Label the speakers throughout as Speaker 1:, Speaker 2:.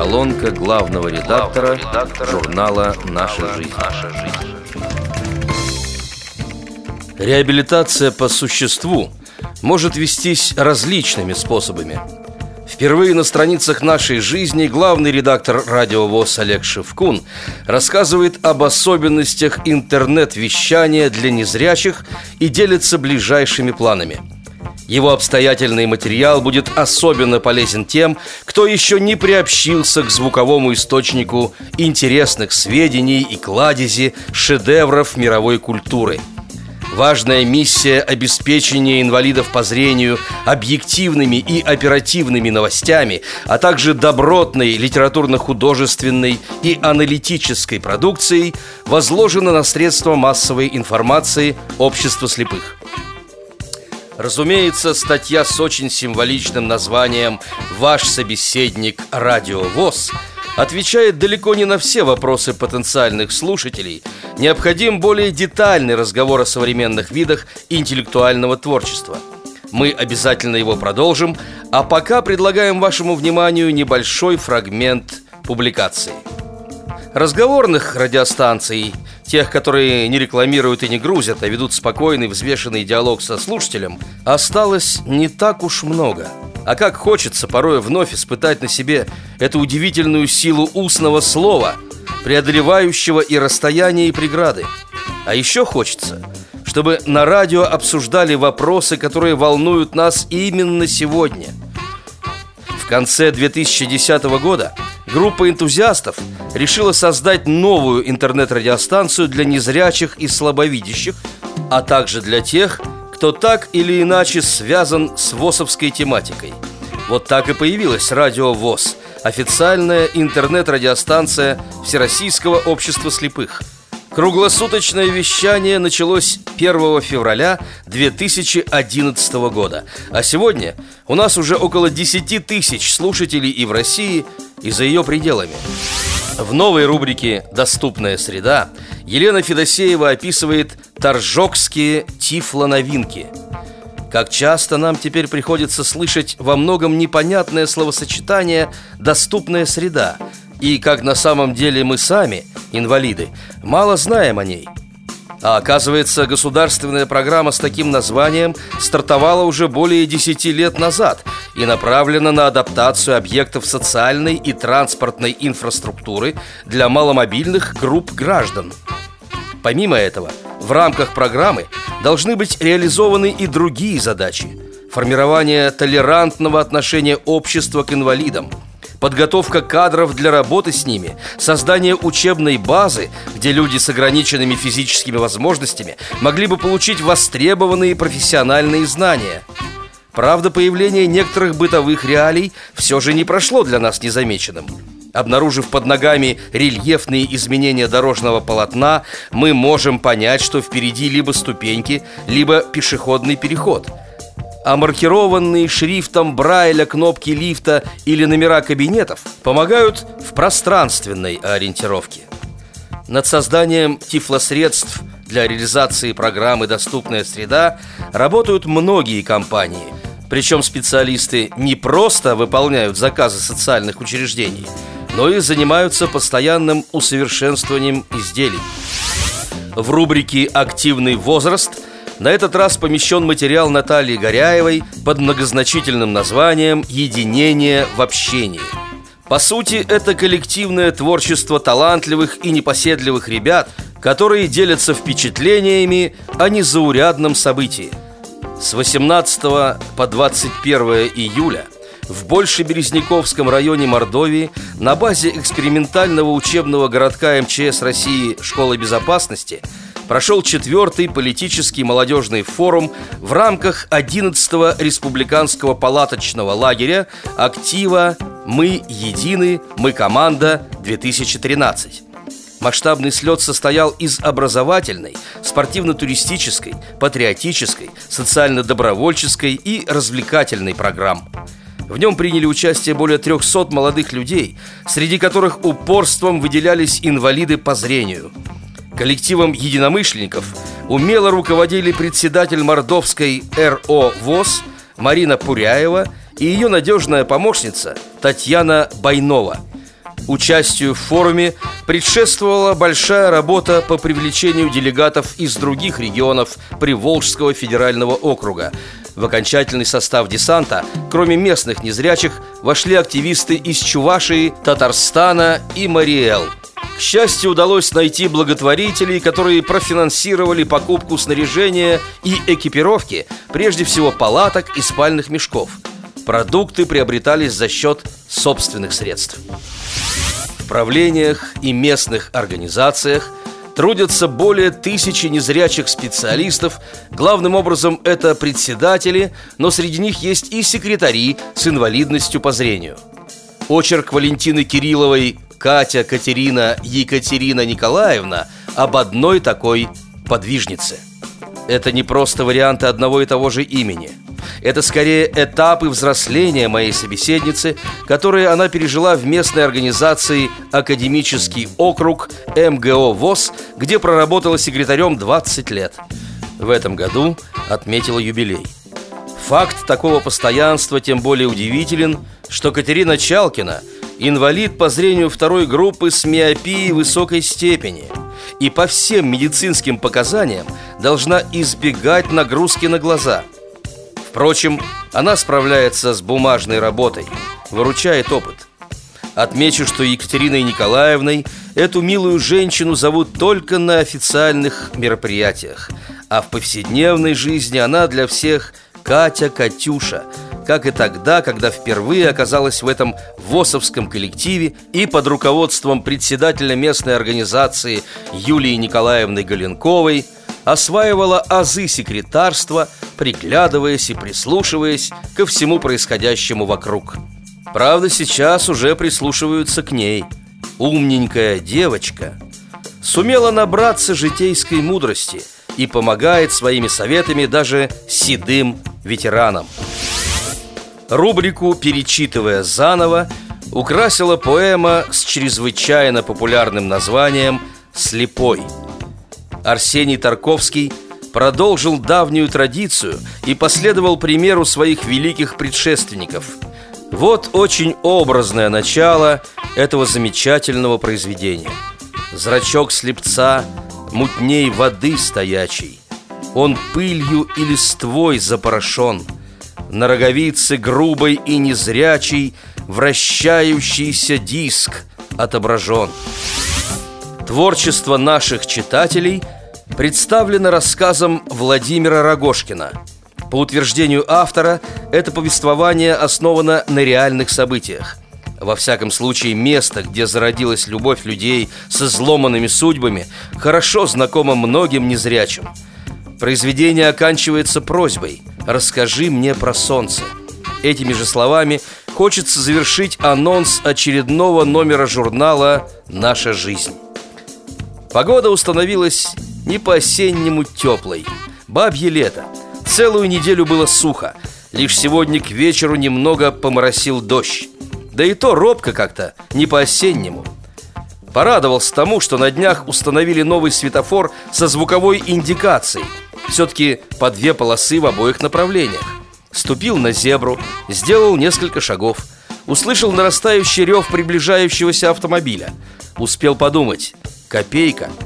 Speaker 1: Колонка главного редактора, журнала «Наша жизнь». Реабилитация по существу может вестись различными способами. Впервые на страницах нашей жизни главный редактор радио ВОЗ Олег Шевкун рассказывает об особенностях интернет-вещания для незрячих и делится ближайшими планами – его обстоятельный материал будет особенно полезен тем, кто еще не приобщился к звуковому источнику интересных сведений и кладези шедевров мировой культуры. Важная миссия обеспечения инвалидов по зрению объективными и оперативными новостями, а также добротной литературно-художественной и аналитической продукцией возложена на средства массовой информации общества слепых. Разумеется, статья с очень символичным названием «Ваш собеседник Радио ВОЗ» отвечает далеко не на все вопросы потенциальных слушателей. Необходим более детальный разговор о современных видах интеллектуального творчества. Мы обязательно его продолжим, а пока предлагаем вашему вниманию небольшой фрагмент публикации. Разговорных радиостанций тех, которые не рекламируют и не грузят, а ведут спокойный, взвешенный диалог со слушателем, осталось не так уж много. А как хочется порой вновь испытать на себе эту удивительную силу устного слова, преодолевающего и расстояние, и преграды. А еще хочется, чтобы на радио обсуждали вопросы, которые волнуют нас именно сегодня. В конце 2010 года группа энтузиастов решила создать новую интернет-радиостанцию для незрячих и слабовидящих, а также для тех, кто так или иначе связан с ВОСовской тематикой. Вот так и появилась радио ВОЗ, официальная интернет-радиостанция Всероссийского общества слепых – Круглосуточное вещание началось 1 февраля 2011 года А сегодня у нас уже около 10 тысяч слушателей и в России, и за ее пределами. В новой рубрике «Доступная среда» Елена Федосеева описывает торжокские тифлоновинки. Как часто нам теперь приходится слышать во многом непонятное словосочетание «доступная среда», и как на самом деле мы сами, инвалиды, мало знаем о ней. А оказывается, государственная программа с таким названием стартовала уже более 10 лет назад и направлена на адаптацию объектов социальной и транспортной инфраструктуры для маломобильных групп граждан. Помимо этого, в рамках программы должны быть реализованы и другие задачи. Формирование толерантного отношения общества к инвалидам – подготовка кадров для работы с ними, создание учебной базы, где люди с ограниченными физическими возможностями могли бы получить востребованные профессиональные знания. Правда, появление некоторых бытовых реалий все же не прошло для нас незамеченным. Обнаружив под ногами рельефные изменения дорожного полотна, мы можем понять, что впереди либо ступеньки, либо пешеходный переход – а маркированные шрифтом Брайля кнопки лифта или номера кабинетов помогают в пространственной ориентировке. Над созданием тифлосредств для реализации программы «Доступная среда» работают многие компании. Причем специалисты не просто выполняют заказы социальных учреждений, но и занимаются постоянным усовершенствованием изделий. В рубрике «Активный возраст» На этот раз помещен материал Натальи Горяевой под многозначительным названием «Единение в общении». По сути, это коллективное творчество талантливых и непоседливых ребят, которые делятся впечатлениями о незаурядном событии. С 18 по 21 июля в Большеберезняковском районе Мордовии на базе экспериментального учебного городка МЧС России «Школа безопасности» прошел четвертый политический молодежный форум в рамках 11-го республиканского палаточного лагеря актива «Мы едины, мы команда 2013». Масштабный слет состоял из образовательной, спортивно-туристической, патриотической, социально-добровольческой и развлекательной программ. В нем приняли участие более 300 молодых людей, среди которых упорством выделялись инвалиды по зрению – Коллективом единомышленников умело руководили председатель мордовской РО ВОЗ Марина Пуряева и ее надежная помощница Татьяна Байнова. Участию в форуме предшествовала большая работа по привлечению делегатов из других регионов Приволжского федерального округа. В окончательный состав десанта, кроме местных незрячих, вошли активисты из Чувашии, Татарстана и Мариэл. К счастью, удалось найти благотворителей, которые профинансировали покупку снаряжения и экипировки, прежде всего палаток и спальных мешков. Продукты приобретались за счет собственных средств правлениях и местных организациях трудятся более тысячи незрячих специалистов. Главным образом это председатели, но среди них есть и секретари с инвалидностью по зрению. Очерк Валентины Кирилловой «Катя, Катерина, Екатерина Николаевна» об одной такой подвижнице. Это не просто варианты одного и того же имени – это скорее этапы взросления моей собеседницы, которые она пережила в местной организации «Академический округ» МГО ВОЗ, где проработала секретарем 20 лет. В этом году отметила юбилей. Факт такого постоянства тем более удивителен, что Катерина Чалкина – инвалид по зрению второй группы с миопией высокой степени. И по всем медицинским показаниям должна избегать нагрузки на глаза – Впрочем, она справляется с бумажной работой, выручает опыт. Отмечу, что Екатериной Николаевной эту милую женщину зовут только на официальных мероприятиях, а в повседневной жизни она для всех Катя Катюша, как и тогда, когда впервые оказалась в этом ВОСовском коллективе и под руководством председателя местной организации Юлии Николаевны Галенковой осваивала азы секретарства – приглядываясь и прислушиваясь ко всему происходящему вокруг. Правда, сейчас уже прислушиваются к ней. Умненькая девочка сумела набраться житейской мудрости и помогает своими советами даже седым ветеранам. Рубрику «Перечитывая заново» украсила поэма с чрезвычайно популярным названием «Слепой». Арсений Тарковский – продолжил давнюю традицию и последовал примеру своих великих предшественников. Вот очень образное начало этого замечательного произведения. Зрачок слепца мутней воды стоячей. Он пылью и листвой запорошен. На роговице грубой и незрячий вращающийся диск отображен. Творчество наших читателей – представлена рассказом Владимира Рогошкина. По утверждению автора, это повествование основано на реальных событиях. Во всяком случае, место, где зародилась любовь людей со изломанными судьбами, хорошо знакомо многим незрячим. Произведение оканчивается просьбой «Расскажи мне про солнце». Этими же словами хочется завершить анонс очередного номера журнала «Наша жизнь». Погода установилась не по-осеннему теплой. Бабье лето. Целую неделю было сухо. Лишь сегодня к вечеру немного поморосил дождь. Да и то робко как-то, не по-осеннему. Порадовался тому, что на днях установили новый светофор со звуковой индикацией. Все-таки по две полосы в обоих направлениях. Ступил на зебру, сделал несколько шагов. Услышал нарастающий рев приближающегося автомобиля. Успел подумать, копейка –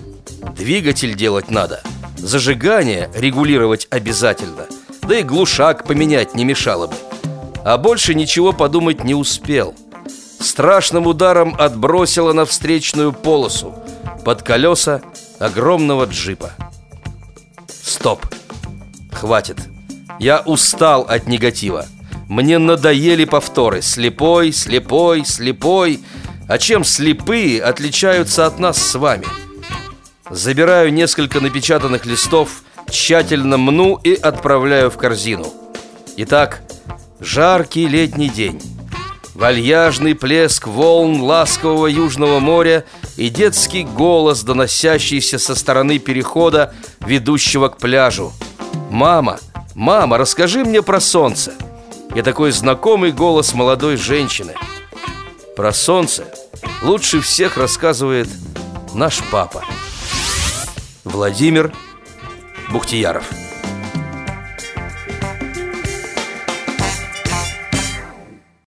Speaker 1: Двигатель делать надо Зажигание регулировать обязательно Да и глушак поменять не мешало бы А больше ничего подумать не успел Страшным ударом отбросило на встречную полосу Под колеса огромного джипа Стоп Хватит Я устал от негатива Мне надоели повторы Слепой, слепой, слепой А чем слепые отличаются от нас с вами? Забираю несколько напечатанных листов, тщательно мну и отправляю в корзину. Итак, жаркий летний день. Вальяжный плеск волн ласкового южного моря и детский голос, доносящийся со стороны перехода, ведущего к пляжу. «Мама, мама, расскажи мне про солнце!» И такой знакомый голос молодой женщины. Про солнце лучше всех рассказывает наш папа. Владимир Бухтияров